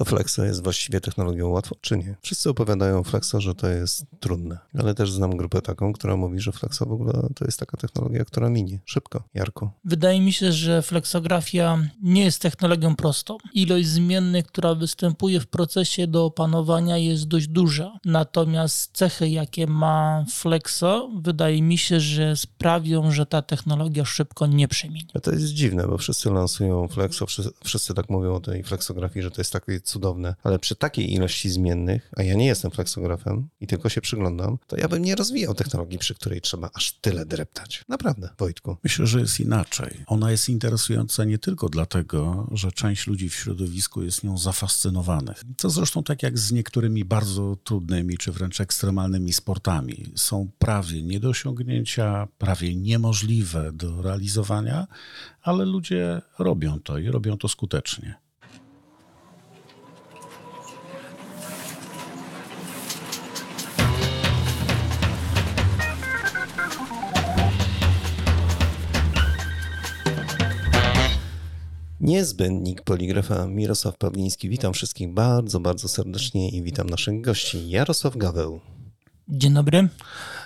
To Flexo jest właściwie technologią łatwą, czy nie? Wszyscy opowiadają o Flexo, że to jest trudne, ale też znam grupę taką, która mówi, że Flexo w ogóle to jest taka technologia, która minie szybko. Jarko. Wydaje mi się, że flexografia nie jest technologią prostą. Ilość zmiennych, która występuje w procesie do opanowania jest dość duża. Natomiast cechy, jakie ma Flexo, wydaje mi się, że sprawią, że ta technologia szybko nie przeminie. To jest dziwne, bo wszyscy lansują Flexo, wszyscy, wszyscy tak mówią o tej flexografii, że to jest takie cudowne, ale przy takiej ilości zmiennych, a ja nie jestem flexografem i tylko się przyglądam, to ja bym nie rozwijał technologii, przy której trzeba aż tyle dreptać. Naprawdę, Wojtku. Myślę, że jest inaczej. Ona jest interesująca nie tylko dlatego, że część ludzi w środowisku jest nią zafascynowanych. To zresztą tak jak z niektórymi bardzo trudnymi czy wręcz ekstremalnymi sportami. Są prawie nie do osiągnięcia, prawie niemożliwe do realizowania, ale ludzie robią to i robią to skutecznie. Niezbędnik poligrafa Mirosław Pawliński. Witam wszystkich bardzo, bardzo serdecznie i witam naszych gości. Jarosław Gaweł. Dzień dobry.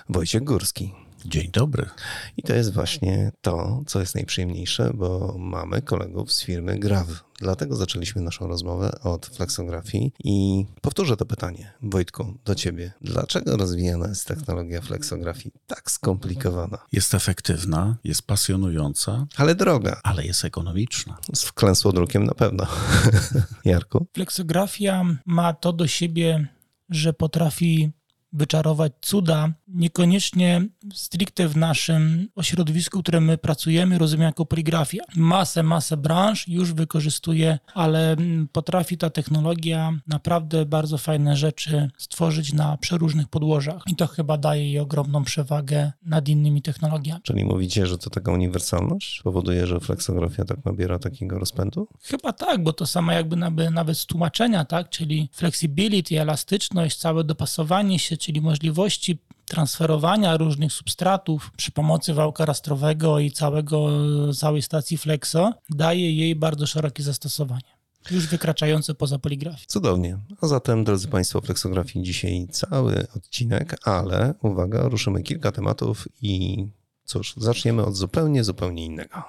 Wojciech Górski. Dzień dobry. I to jest właśnie to, co jest najprzyjemniejsze, bo mamy kolegów z firmy Grav. Dlatego zaczęliśmy naszą rozmowę od flexografii i powtórzę to pytanie, Wojtku, do ciebie. Dlaczego rozwijana jest technologia flexografii tak skomplikowana? Jest efektywna, jest pasjonująca, ale droga. Ale jest ekonomiczna. Z wklęsłodrukiem na pewno. Jarku? Flexografia ma to do siebie, że potrafi wyczarować cuda, niekoniecznie stricte w naszym ośrodowisku, w którym my pracujemy, rozumiem jako poligrafia. Masę, masę branż już wykorzystuje, ale potrafi ta technologia naprawdę bardzo fajne rzeczy stworzyć na przeróżnych podłożach i to chyba daje jej ogromną przewagę nad innymi technologiami. Czyli mówicie, że to taka uniwersalność powoduje, że flexografia tak nabiera takiego rozpędu? Chyba tak, bo to samo jakby nawet z tłumaczenia, tak, czyli flexibility, elastyczność, całe dopasowanie się, czyli możliwości transferowania różnych substratów przy pomocy wałka rastrowego i całego, całej stacji Flexo daje jej bardzo szerokie zastosowanie. Już wykraczające poza poligrafię. Cudownie. A zatem, drodzy Państwo, flexografii dzisiaj cały odcinek, ale uwaga, ruszymy kilka tematów i cóż, zaczniemy od zupełnie, zupełnie innego.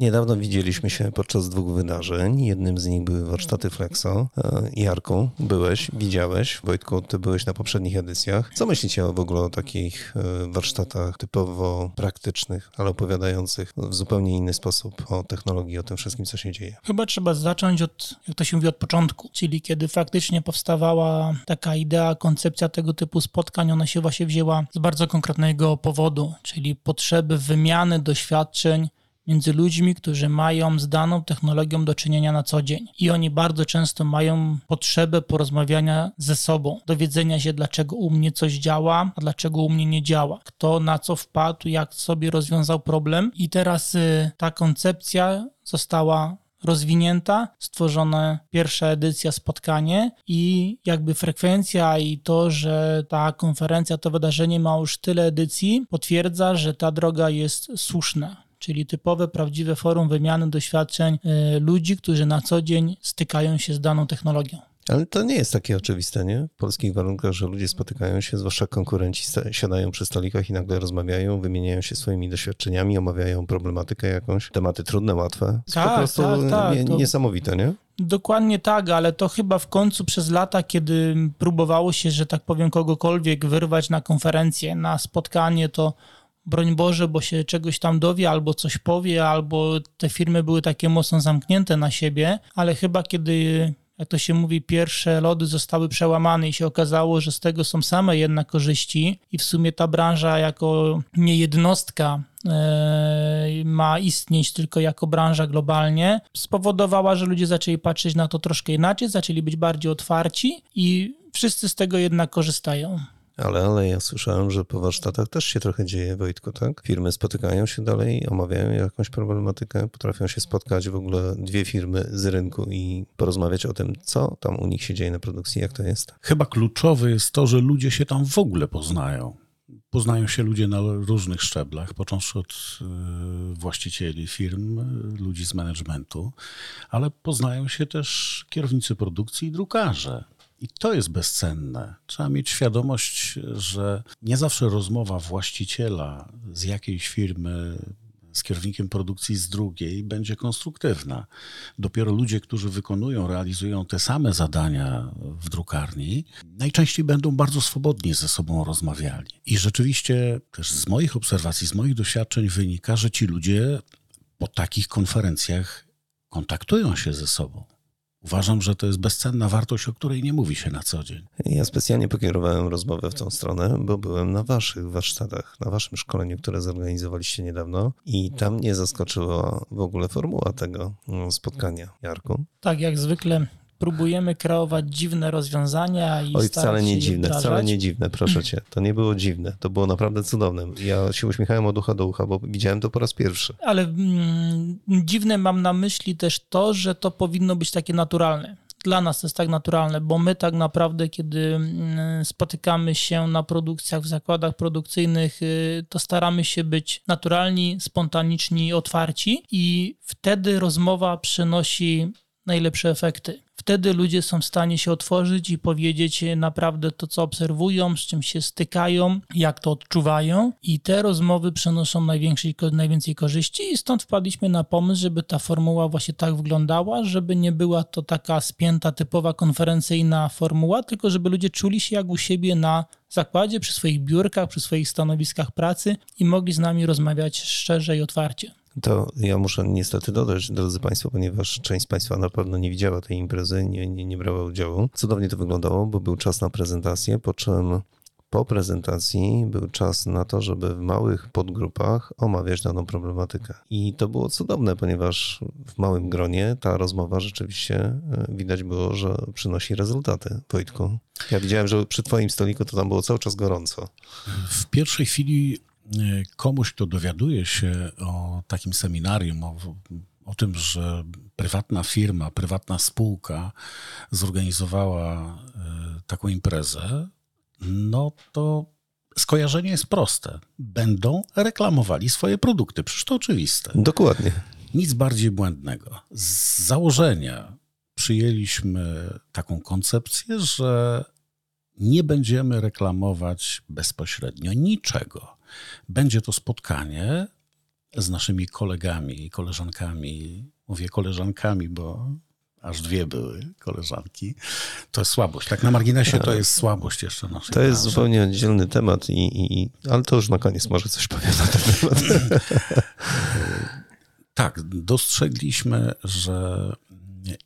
Niedawno widzieliśmy się podczas dwóch wydarzeń. Jednym z nich były warsztaty Flexo. E, Jarku, byłeś, widziałeś. Wojtku, ty byłeś na poprzednich edycjach. Co myślicie w ogóle o takich e, warsztatach typowo praktycznych, ale opowiadających w zupełnie inny sposób o technologii, o tym wszystkim, co się dzieje? Chyba trzeba zacząć od, jak to się mówi, od początku, czyli kiedy faktycznie powstawała taka idea, koncepcja tego typu spotkań, ona się właśnie wzięła z bardzo konkretnego powodu, czyli potrzeby wymiany doświadczeń między ludźmi, którzy mają z daną technologią do czynienia na co dzień. I oni bardzo często mają potrzebę porozmawiania ze sobą, dowiedzenia się, dlaczego u mnie coś działa, a dlaczego u mnie nie działa. Kto na co wpadł, jak sobie rozwiązał problem. I teraz y, ta koncepcja została rozwinięta, stworzona pierwsza edycja, spotkanie i jakby frekwencja i to, że ta konferencja, to wydarzenie ma już tyle edycji, potwierdza, że ta droga jest słuszna czyli typowe, prawdziwe forum wymiany doświadczeń e, ludzi, którzy na co dzień stykają się z daną technologią. Ale to nie jest takie oczywiste, nie? W polskich warunkach, że ludzie spotykają się, zwłaszcza konkurenci siadają przy stolikach i nagle rozmawiają, wymieniają się swoimi doświadczeniami, omawiają problematykę jakąś, tematy trudne, łatwe. Tak, po prostu tak, tak, nie, niesamowite, nie? Dokładnie tak, ale to chyba w końcu przez lata, kiedy próbowało się, że tak powiem, kogokolwiek wyrwać na konferencję, na spotkanie, to broń Boże, bo się czegoś tam dowie, albo coś powie, albo te firmy były takie mocno zamknięte na siebie, ale chyba kiedy jak to się mówi, pierwsze lody zostały przełamane i się okazało, że z tego są same jednak korzyści i w sumie ta branża jako nie jednostka e, ma istnieć tylko jako branża globalnie, spowodowała, że ludzie zaczęli patrzeć na to troszkę inaczej, zaczęli być bardziej otwarci i wszyscy z tego jednak korzystają. Ale, ale ja słyszałem, że po warsztatach też się trochę dzieje, Wojtku, tak? Firmy spotykają się dalej, omawiają jakąś problematykę, potrafią się spotkać w ogóle dwie firmy z rynku i porozmawiać o tym, co tam u nich się dzieje na produkcji, jak to jest. Chyba kluczowe jest to, że ludzie się tam w ogóle poznają poznają się ludzie na różnych szczeblach, począwszy od e, właścicieli firm, ludzi z managementu, ale poznają się też kierownicy produkcji i drukarze. I to jest bezcenne. Trzeba mieć świadomość, że nie zawsze rozmowa właściciela z jakiejś firmy z kierownikiem produkcji z drugiej będzie konstruktywna. Dopiero ludzie, którzy wykonują, realizują te same zadania w drukarni, najczęściej będą bardzo swobodnie ze sobą rozmawiali. I rzeczywiście też z moich obserwacji, z moich doświadczeń wynika, że ci ludzie po takich konferencjach kontaktują się ze sobą. Uważam, że to jest bezcenna wartość, o której nie mówi się na co dzień. Ja specjalnie pokierowałem rozmowę w tą stronę, bo byłem na waszych warsztatach, na waszym szkoleniu, które zorganizowaliście niedawno i tam mnie zaskoczyła w ogóle formuła tego mm, spotkania. Jarku? Tak, jak zwykle próbujemy kreować dziwne rozwiązania i Oj, wcale nie dziwne, wdrażać. wcale nie dziwne, proszę cię. To nie było dziwne, to było naprawdę cudowne. Ja się uśmiechałem od ucha do ucha, bo widziałem to po raz pierwszy. Ale mm, dziwne mam na myśli też to, że to powinno być takie naturalne. Dla nas to jest tak naturalne, bo my tak naprawdę, kiedy mm, spotykamy się na produkcjach, w zakładach produkcyjnych, y, to staramy się być naturalni, spontaniczni, otwarci i wtedy rozmowa przynosi najlepsze efekty. Wtedy ludzie są w stanie się otworzyć i powiedzieć naprawdę to, co obserwują, z czym się stykają, jak to odczuwają, i te rozmowy przynoszą największej, najwięcej korzyści. I stąd wpadliśmy na pomysł, żeby ta formuła właśnie tak wyglądała, żeby nie była to taka spięta, typowa konferencyjna formuła, tylko żeby ludzie czuli się jak u siebie na zakładzie, przy swoich biurkach, przy swoich stanowiskach pracy i mogli z nami rozmawiać szczerze i otwarcie. To ja muszę niestety dodać, drodzy Państwo, ponieważ część z Państwa na pewno nie widziała tej imprezy, nie, nie, nie brała udziału. Cudownie to wyglądało, bo był czas na prezentację, po czym po prezentacji był czas na to, żeby w małych podgrupach omawiać daną problematykę. I to było cudowne, ponieważ w małym gronie ta rozmowa rzeczywiście e, widać było, że przynosi rezultaty. Wojtku, ja widziałem, że przy Twoim stoliku to tam było cały czas gorąco. W pierwszej chwili komuś, kto dowiaduje się o takim seminarium, o, o tym, że prywatna firma, prywatna spółka zorganizowała e, taką imprezę, no to skojarzenie jest proste. Będą reklamowali swoje produkty. Przecież to oczywiste. Dokładnie. Nic bardziej błędnego. Z założenia przyjęliśmy taką koncepcję, że nie będziemy reklamować bezpośrednio niczego. Będzie to spotkanie z naszymi kolegami i koleżankami. Mówię koleżankami, bo aż dwie były koleżanki. To jest słabość. Tak na marginesie to jest słabość jeszcze naszej To jest branży. zupełnie oddzielny temat, i, i, i, ale to już na koniec może coś powiem na ten temat. Tak, dostrzegliśmy, że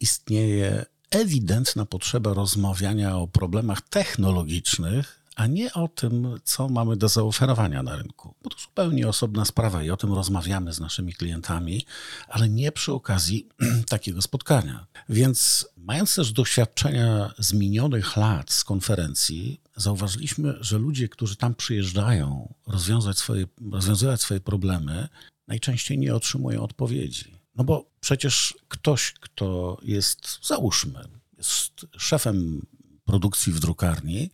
istnieje ewidentna potrzeba rozmawiania o problemach technologicznych, a nie o tym, co mamy do zaoferowania na rynku. Bo to zupełnie osobna sprawa i o tym rozmawiamy z naszymi klientami, ale nie przy okazji takiego spotkania. Więc mając też doświadczenia z minionych lat z konferencji, zauważyliśmy, że ludzie, którzy tam przyjeżdżają rozwiązać swoje, rozwiązywać swoje problemy, najczęściej nie otrzymują odpowiedzi. No bo przecież ktoś, kto jest, załóżmy, jest szefem produkcji w drukarni,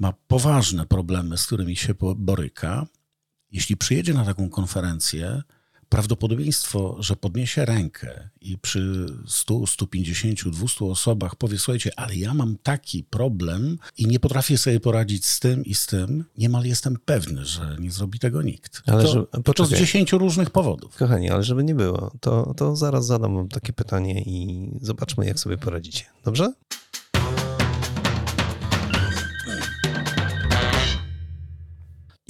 ma poważne problemy, z którymi się boryka. Jeśli przyjedzie na taką konferencję, prawdopodobieństwo, że podniesie rękę i przy 100, 150, 200 osobach powie: Słuchajcie, ale ja mam taki problem i nie potrafię sobie poradzić z tym i z tym, niemal jestem pewny, że nie zrobi tego nikt. Ale to, że- to z poczekaj. 10 różnych powodów. Kochani, ale żeby nie było, to, to zaraz zadam wam takie pytanie i zobaczmy, jak sobie poradzicie. Dobrze?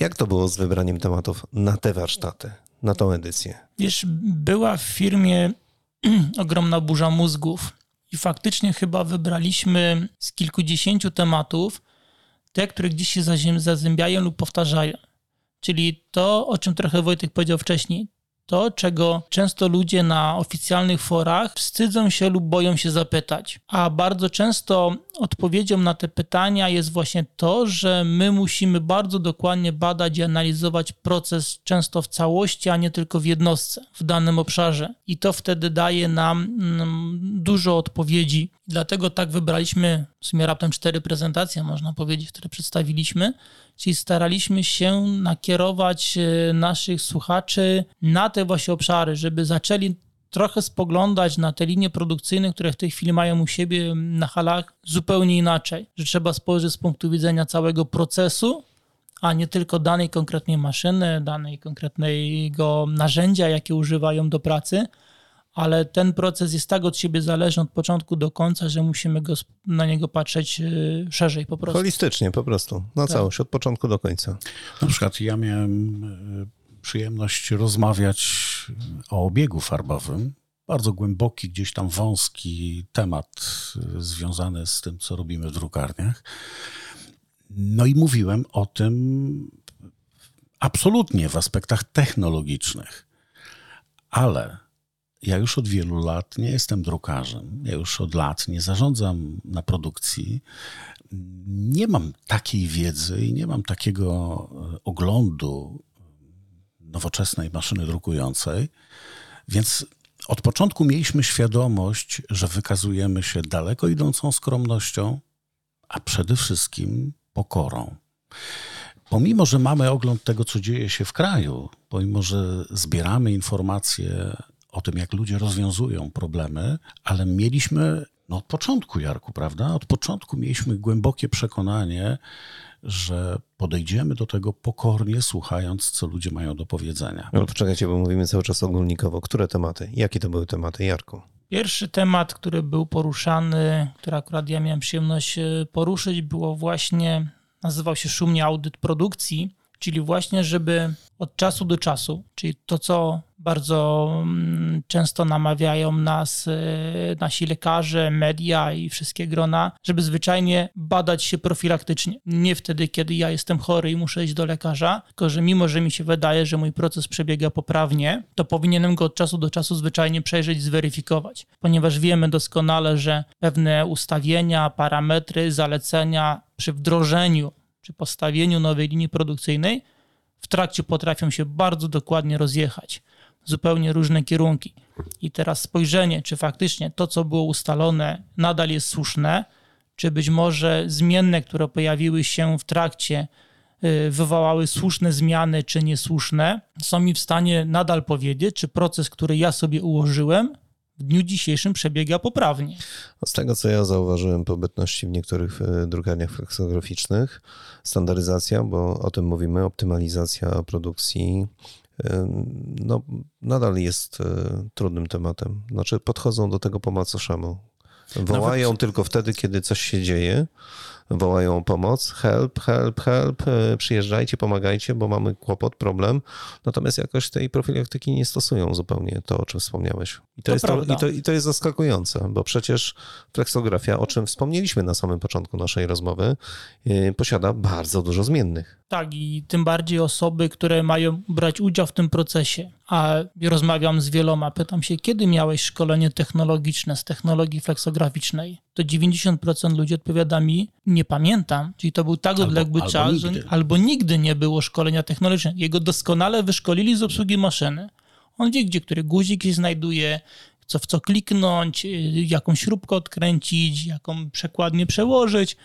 Jak to było z wybraniem tematów na te warsztaty, na tą edycję? Wiesz, była w firmie ogromna burza mózgów i faktycznie chyba wybraliśmy z kilkudziesięciu tematów te, które gdzieś się zazębiają lub powtarzają. Czyli to, o czym trochę Wojtek powiedział wcześniej, to, czego często ludzie na oficjalnych forach wstydzą się lub boją się zapytać. A bardzo często odpowiedzią na te pytania jest właśnie to, że my musimy bardzo dokładnie badać i analizować proces często w całości, a nie tylko w jednostce, w danym obszarze. I to wtedy daje nam mm, dużo odpowiedzi. Dlatego tak wybraliśmy w sumie raptem cztery prezentacje, można powiedzieć, które przedstawiliśmy. Czyli staraliśmy się nakierować e, naszych słuchaczy na te właśnie obszary, żeby zaczęli trochę spoglądać na te linie produkcyjne, które w tej chwili mają u siebie na halach zupełnie inaczej. Że trzeba spojrzeć z punktu widzenia całego procesu, a nie tylko danej konkretnej maszyny, danej konkretnego narzędzia, jakie używają do pracy, ale ten proces jest tak od siebie zależny od początku do końca, że musimy go, na niego patrzeć y, szerzej po prostu. Holistycznie po prostu, na tak. całość, od początku do końca. Na przykład ja miałem y, przyjemność rozmawiać o obiegu farbowym. Bardzo głęboki, gdzieś tam wąski temat y, związany z tym, co robimy w drukarniach. No i mówiłem o tym absolutnie w aspektach technologicznych, ale ja już od wielu lat nie jestem drukarzem. Ja już od lat nie zarządzam na produkcji. Nie mam takiej wiedzy i nie mam takiego e, oglądu nowoczesnej maszyny drukującej. Więc od początku mieliśmy świadomość, że wykazujemy się daleko idącą skromnością, a przede wszystkim pokorą. Pomimo, że mamy ogląd tego, co dzieje się w kraju, pomimo, że zbieramy informacje o tym, jak ludzie rozwiązują problemy, ale mieliśmy no od początku, Jarku, prawda? Od początku mieliśmy głębokie przekonanie, że podejdziemy do tego pokornie, słuchając, co ludzie mają do powiedzenia. Ale poczekajcie, bo mówimy cały czas ogólnikowo. Które tematy? Jakie to były tematy, Jarku? Pierwszy temat, który był poruszany, który akurat ja miałem przyjemność e, poruszyć, było właśnie, nazywał się szumnie audyt produkcji, czyli właśnie, żeby od czasu do czasu, czyli to, co bardzo mm, często namawiają nas e, nasi lekarze, media i wszystkie grona, żeby zwyczajnie badać się profilaktycznie. Nie wtedy, kiedy ja jestem chory i muszę iść do lekarza, tylko że mimo, że mi się wydaje, że mój proces przebiega poprawnie, to powinienem go od czasu do czasu zwyczajnie przejrzeć, zweryfikować, ponieważ wiemy doskonale, że pewne ustawienia, parametry, zalecenia przy wdrożeniu, przy postawieniu nowej linii produkcyjnej w trakcie potrafią się bardzo dokładnie rozjechać zupełnie różne kierunki. I teraz spojrzenie, czy faktycznie to, co było ustalone, nadal jest słuszne, czy być może zmienne, które pojawiły się w trakcie, y, wywołały słuszne zmiany, czy niesłuszne, są mi w stanie nadal powiedzieć, czy proces, który ja sobie ułożyłem, w dniu dzisiejszym przebiega poprawnie. Z tego, co ja zauważyłem po bytności w niektórych y, drukarniach fleksograficznych, standaryzacja, bo o tym mówimy, optymalizacja produkcji, no, nadal jest e, trudnym tematem. Znaczy, podchodzą do tego po macoszemu. Wołają Nawet... tylko wtedy, kiedy coś się dzieje, wołają o pomoc, help, help, help, e, przyjeżdżajcie, pomagajcie, bo mamy kłopot, problem. Natomiast jakoś tej profilaktyki nie stosują zupełnie to, o czym wspomniałeś. I to, to jest, to, i to, i to jest zaskakujące, bo przecież fleksografia, o czym wspomnieliśmy na samym początku naszej rozmowy, yy, posiada bardzo dużo zmiennych. Tak, i tym bardziej osoby, które mają brać udział w tym procesie. A rozmawiam z wieloma, pytam się, kiedy miałeś szkolenie technologiczne z technologii fleksograficznej? To 90% ludzi odpowiada mi, nie pamiętam. Czyli to był tak albo, odległy albo czas, nigdy. że albo nigdy nie było szkolenia technologicznego. Jego doskonale wyszkolili z obsługi maszyny. On wie, gdzie który guzik się znajduje, co w co kliknąć, jaką śrubkę odkręcić, jaką przekładnię przełożyć.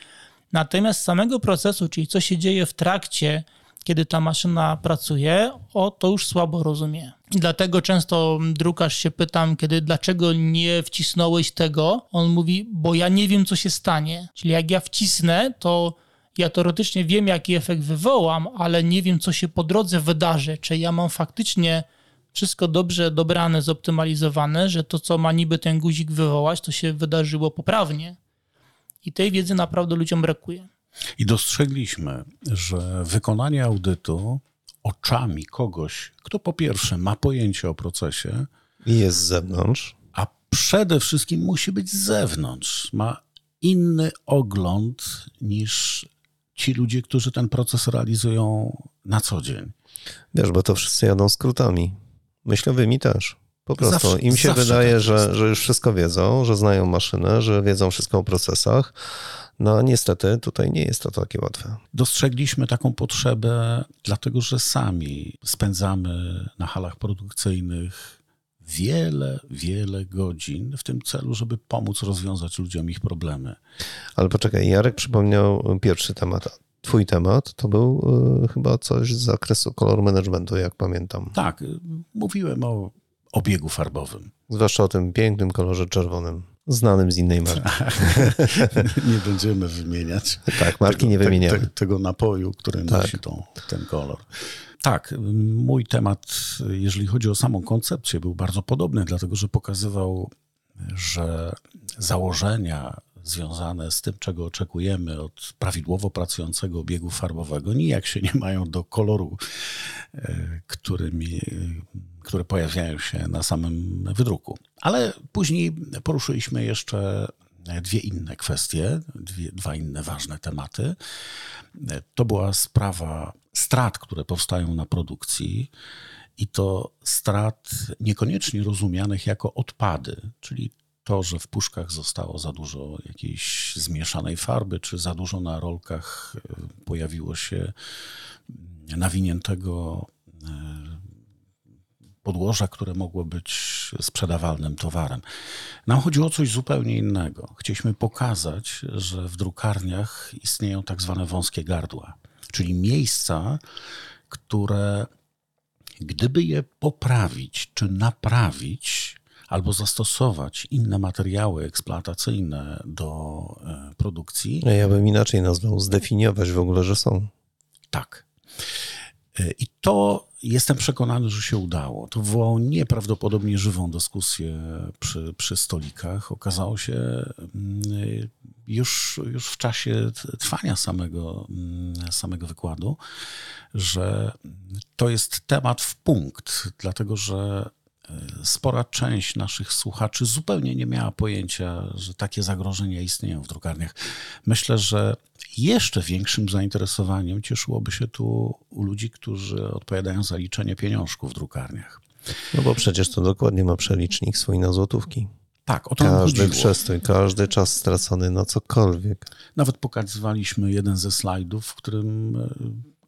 Natomiast samego procesu, czyli co się dzieje w trakcie, kiedy ta maszyna pracuje, o to już słabo rozumie. I dlatego często drukarz się pytam, kiedy dlaczego nie wcisnąłeś tego? On mówi, bo ja nie wiem, co się stanie. Czyli jak ja wcisnę, to ja teoretycznie wiem, jaki efekt wywołam, ale nie wiem, co się po drodze wydarzy. Czy ja mam faktycznie wszystko dobrze dobrane, zoptymalizowane, że to, co ma niby ten guzik wywołać, to się wydarzyło poprawnie. I tej wiedzy naprawdę ludziom brakuje. I dostrzegliśmy, że wykonanie audytu oczami kogoś, kto po pierwsze ma pojęcie o procesie. I jest z zewnątrz. A przede wszystkim musi być z zewnątrz. Ma inny ogląd niż ci ludzie, którzy ten proces realizują na co dzień. Wiesz, bo to wszyscy jadą skrótami. Myślowymi też. Po prostu Zawsze- im się wydaje, tak że, że już wszystko wiedzą, że znają maszynę, że wiedzą wszystko o procesach. No niestety tutaj nie jest to takie łatwe. Dostrzegliśmy taką potrzebę, dlatego że sami spędzamy na halach produkcyjnych wiele, wiele godzin w tym celu, żeby pomóc rozwiązać ludziom ich problemy. Ale poczekaj, Jarek przypomniał pierwszy temat. Twój temat to był y, chyba coś z zakresu kolor managementu, jak pamiętam. Tak, mówiłem o obiegu farbowym. Zwłaszcza o tym pięknym kolorze czerwonym, znanym z innej marki. nie będziemy wymieniać. Tak, marki nie tego, wymieniamy. te- tego napoju, który Tak. nosi tą, ten kolor. Tak, mój temat, jeżeli chodzi o samą koncepcję, był bardzo podobny, dlatego że pokazywał, że założenia związane z tym, czego oczekujemy od prawidłowo pracującego obiegu farbowego, nijak się nie mają do koloru, e, którymi, e, które pojawiają się na samym wydruku. Ale później poruszyliśmy jeszcze dwie inne kwestie, dwie, dwa inne ważne tematy. To była sprawa strat, które powstają na produkcji i to strat niekoniecznie rozumianych jako odpady, czyli to, że w puszkach zostało za dużo jakiejś zmieszanej farby, czy za dużo na rolkach e, pojawiło się nawiniętego e, podłoża, które mogło być sprzedawalnym towarem. Nam chodziło o coś zupełnie innego. Chcieliśmy pokazać, że w drukarniach istnieją tak zwane wąskie gardła, czyli miejsca, które gdyby je poprawić czy naprawić, albo zastosować inne materiały eksploatacyjne do e, produkcji, Ja bym inaczej nazwał, zdefiniować w ogóle, że są. tak. E, I to jestem przekonany, że się udało. To wywołało nieprawdopodobnie żywą dyskusję przy, przy stolikach. Okazało się mm, już, już w czasie trwania samego, mm, samego wykładu, że to jest temat w punkt, dlatego że e, spora część naszych słuchaczy zupełnie nie miała pojęcia, że takie zagrożenia istnieją w drukarniach. Myślę, że jeszcze większym zainteresowaniem cieszyłoby się tu u ludzi, którzy odpowiadają za liczenie pieniążków w drukarniach. No bo przecież to dokładnie ma przelicznik swój na złotówki. Tak, o to Każdy chodziło. przestój, każdy czas stracony na cokolwiek. Nawet pokazywaliśmy jeden ze slajdów, w którym e,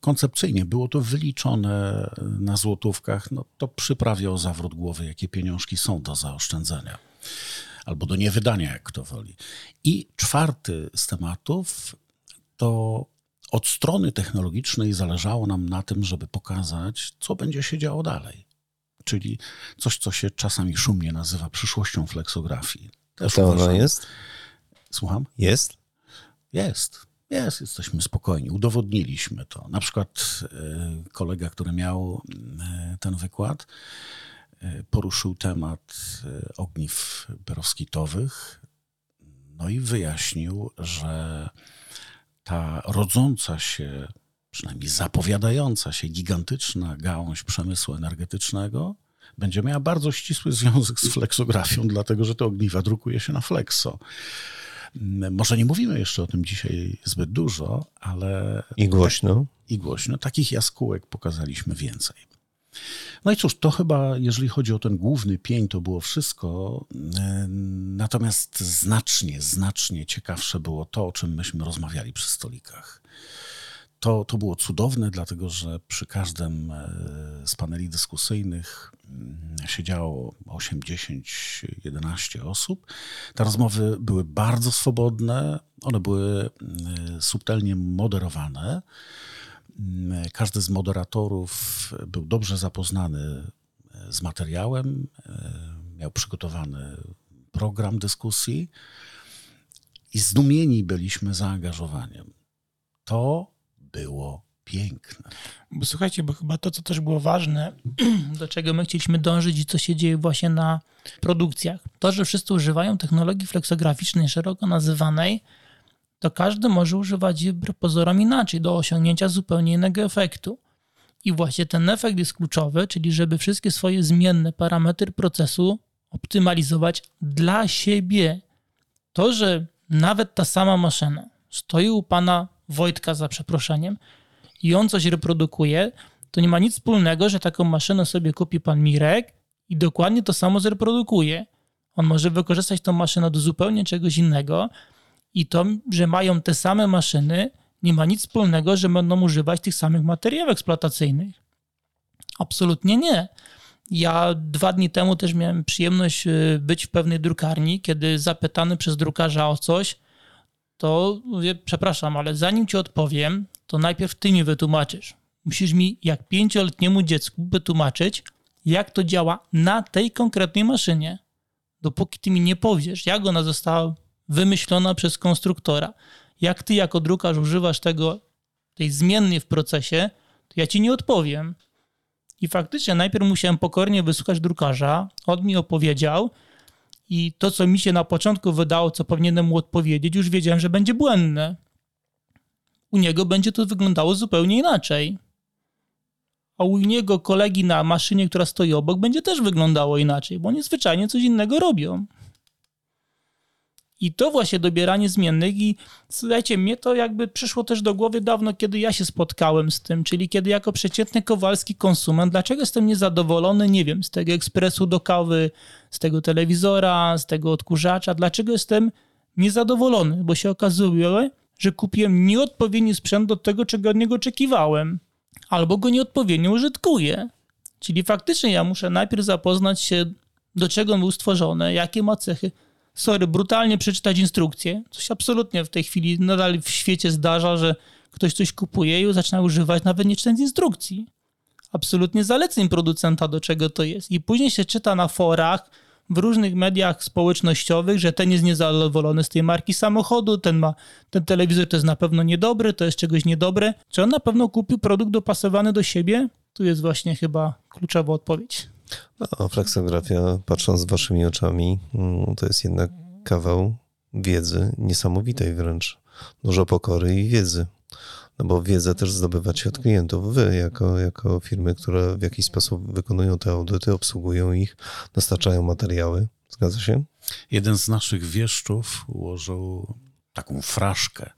koncepcyjnie było to wyliczone na złotówkach. No, to przyprawia o zawrót głowy, jakie pieniążki są do zaoszczędzenia albo do niewydania, jak kto woli. I czwarty z tematów to od strony technologicznej zależało nam na tym, żeby pokazać, co będzie się działo dalej. Czyli coś, co się czasami szumnie nazywa przyszłością flexografii. Też To ona uważam- jest? Słucham? Jest? Jest. Jest, jesteśmy spokojni. Udowodniliśmy to. Na przykład e, kolega, który miał e, ten wykład, e, poruszył temat ogniw perowskitowych, no i wyjaśnił, że ta rodząca się, przynajmniej zapowiadająca się gigantyczna gałąź przemysłu energetycznego będzie miała bardzo ścisły związek z fleksografią, dlatego że te ogniwa drukuje się na flexo. Może nie mówimy jeszcze o tym dzisiaj zbyt dużo, ale I głośno. i głośno. Takich jaskółek pokazaliśmy więcej. No i cóż, to chyba, jeżeli chodzi o ten główny pień, to było wszystko. E, Natomiast znacznie, znacznie ciekawsze było to, o czym myśmy rozmawiali przy stolikach. To, to było cudowne, dlatego że przy każdym e, z paneli dyskusyjnych mm, siedziało 8, 10, 11 osób. Te rozmowy były bardzo swobodne, one były mm, subtelnie moderowane. Mm, Każdy z moderatorów był dobrze zapoznany e, z materiałem, e, miał przygotowany program dyskusji i zdumieni byliśmy zaangażowaniem. To było piękne. Słuchajcie, bo chyba to, co też było ważne, do czego my chcieliśmy dążyć i co się dzieje właśnie na produkcjach, to, że wszyscy używają technologii fleksograficznej, szeroko nazywanej, to każdy może używać jej pozorom inaczej, do osiągnięcia zupełnie innego efektu. I właśnie ten efekt jest kluczowy, czyli żeby wszystkie swoje zmienne parametry procesu optymalizować dla siebie. To, że nawet ta sama maszyna stoi u pana Wojtka za przeproszeniem i on coś reprodukuje, To nie ma nic wspólnego, że taką maszynę sobie kupi pan Mirek i dokładnie to samo zreprodukuje. On może wykorzystać tą maszynę do zupełnie czegoś innego i to, że mają te same maszyny, nie ma nic wspólnego, że będą używać tych samych materiałów eksploatacyjnych. Absolutnie nie. Ja dwa dni temu też miałem przyjemność y, być w pewnej drukarni, kiedy zapytany przez drukarza o coś, to mówię, przepraszam, ale zanim ci odpowiem, to najpierw ty mi wytłumaczysz. Musisz mi, jak pięcioletniemu dziecku, wytłumaczyć, jak to działa na tej konkretnej maszynie. Dopóki ty mi nie powiesz, jak ona została wymyślona przez konstruktora, jak ty jako drukarz używasz tego, tej zmiennej w procesie, to ja ci nie odpowiem. I faktycznie najpierw musiałem pokornie wysłuchać drukarza, on mi opowiedział i to, co mi się na początku wydało, co powinienem mu odpowiedzieć, już wiedziałem, że będzie błędne. U niego będzie to wyglądało zupełnie inaczej. A u niego kolegi na maszynie, która stoi obok, będzie też wyglądało inaczej, bo oni zwyczajnie coś innego robią. I to właśnie dobieranie zmiennych i słuchajcie, mnie to jakby przyszło też do głowy dawno, kiedy ja się spotkałem z tym, czyli kiedy jako przeciętny kowalski konsument, dlaczego jestem niezadowolony, nie wiem, z tego ekspresu do kawy, z tego telewizora, z tego odkurzacza, dlaczego jestem niezadowolony, bo się okazuje, że kupiłem nieodpowiedni sprzęt do tego, czego od niego oczekiwałem, albo go nieodpowiednio użytkuję. Czyli faktycznie ja muszę najpierw zapoznać się, do czego on był stworzony, jakie ma cechy, sorry, brutalnie przeczytać instrukcję. Coś absolutnie w tej chwili nadal w świecie zdarza, że ktoś coś kupuje i zaczyna używać nawet nie czytając instrukcji. Absolutnie zaleceń producenta, do czego to jest. I później się czyta na forach, w różnych mediach społecznościowych, że ten jest niezadowolony z tej marki samochodu, ten ma, ten telewizor to jest na pewno niedobry, to jest czegoś niedobre. Czy on na pewno kupił produkt dopasowany do siebie? Tu jest właśnie chyba kluczowa odpowiedź. No, flexografia, patrząc waszymi oczami, mm, to jest jednak kawał wiedzy niesamowitej wręcz. Dużo pokory i wiedzy. No bo wiedzę też zdobywacie od klientów. Wy, jako, jako firmy, które w jakiś sposób wykonują te audyty, obsługują ich, dostarczają materiały. Zgadza się? Jeden z naszych wieszczów ułożył taką fraszkę.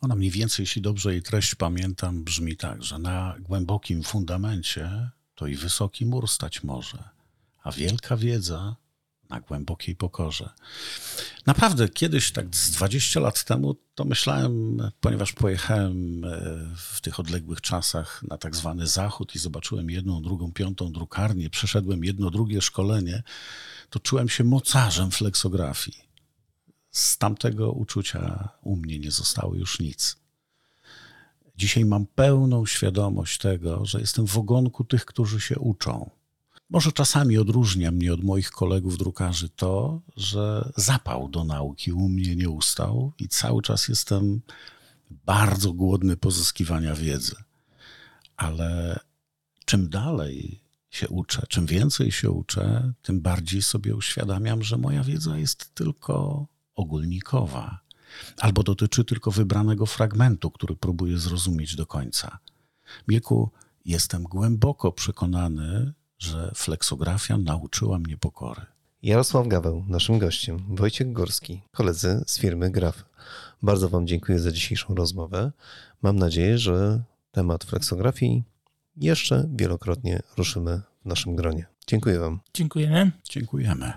Ona mniej więcej, jeśli dobrze jej treść pamiętam, brzmi tak, że na głębokim fundamencie to i wysoki mur stać może, a wielka wiedza na głębokiej pokorze. Naprawdę, kiedyś, tak z 20 lat temu, to myślałem, ponieważ pojechałem e, w tych odległych czasach na tak zwany zachód i zobaczyłem jedną, drugą, piątą drukarnię, przeszedłem jedno, drugie szkolenie, to czułem się mocarzem flexografii. Z tamtego uczucia u mnie nie zostało już nic. Dzisiaj mam pełną świadomość tego, że jestem w ogonku tych, którzy się uczą. Może czasami odróżnia mnie od moich kolegów drukarzy to, że zapał do nauki u mnie nie ustał i cały czas jestem bardzo głodny pozyskiwania wiedzy. Ale czym dalej się uczę, czym więcej się uczę, tym bardziej sobie uświadamiam, że moja wiedza jest tylko ogólnikowa albo dotyczy tylko wybranego fragmentu, który próbuję zrozumieć do końca. Mirku, jestem głęboko przekonany, że flexografia nauczyła mnie pokory. Jarosław Gaweł, naszym gościem, Wojciech Górski, koledzy z firmy Graf. Bardzo Wam dziękuję za dzisiejszą rozmowę. Mam nadzieję, że temat flexografii jeszcze wielokrotnie ruszymy w naszym gronie. Dziękuję Wam. Dziękujemy. Dziękujemy.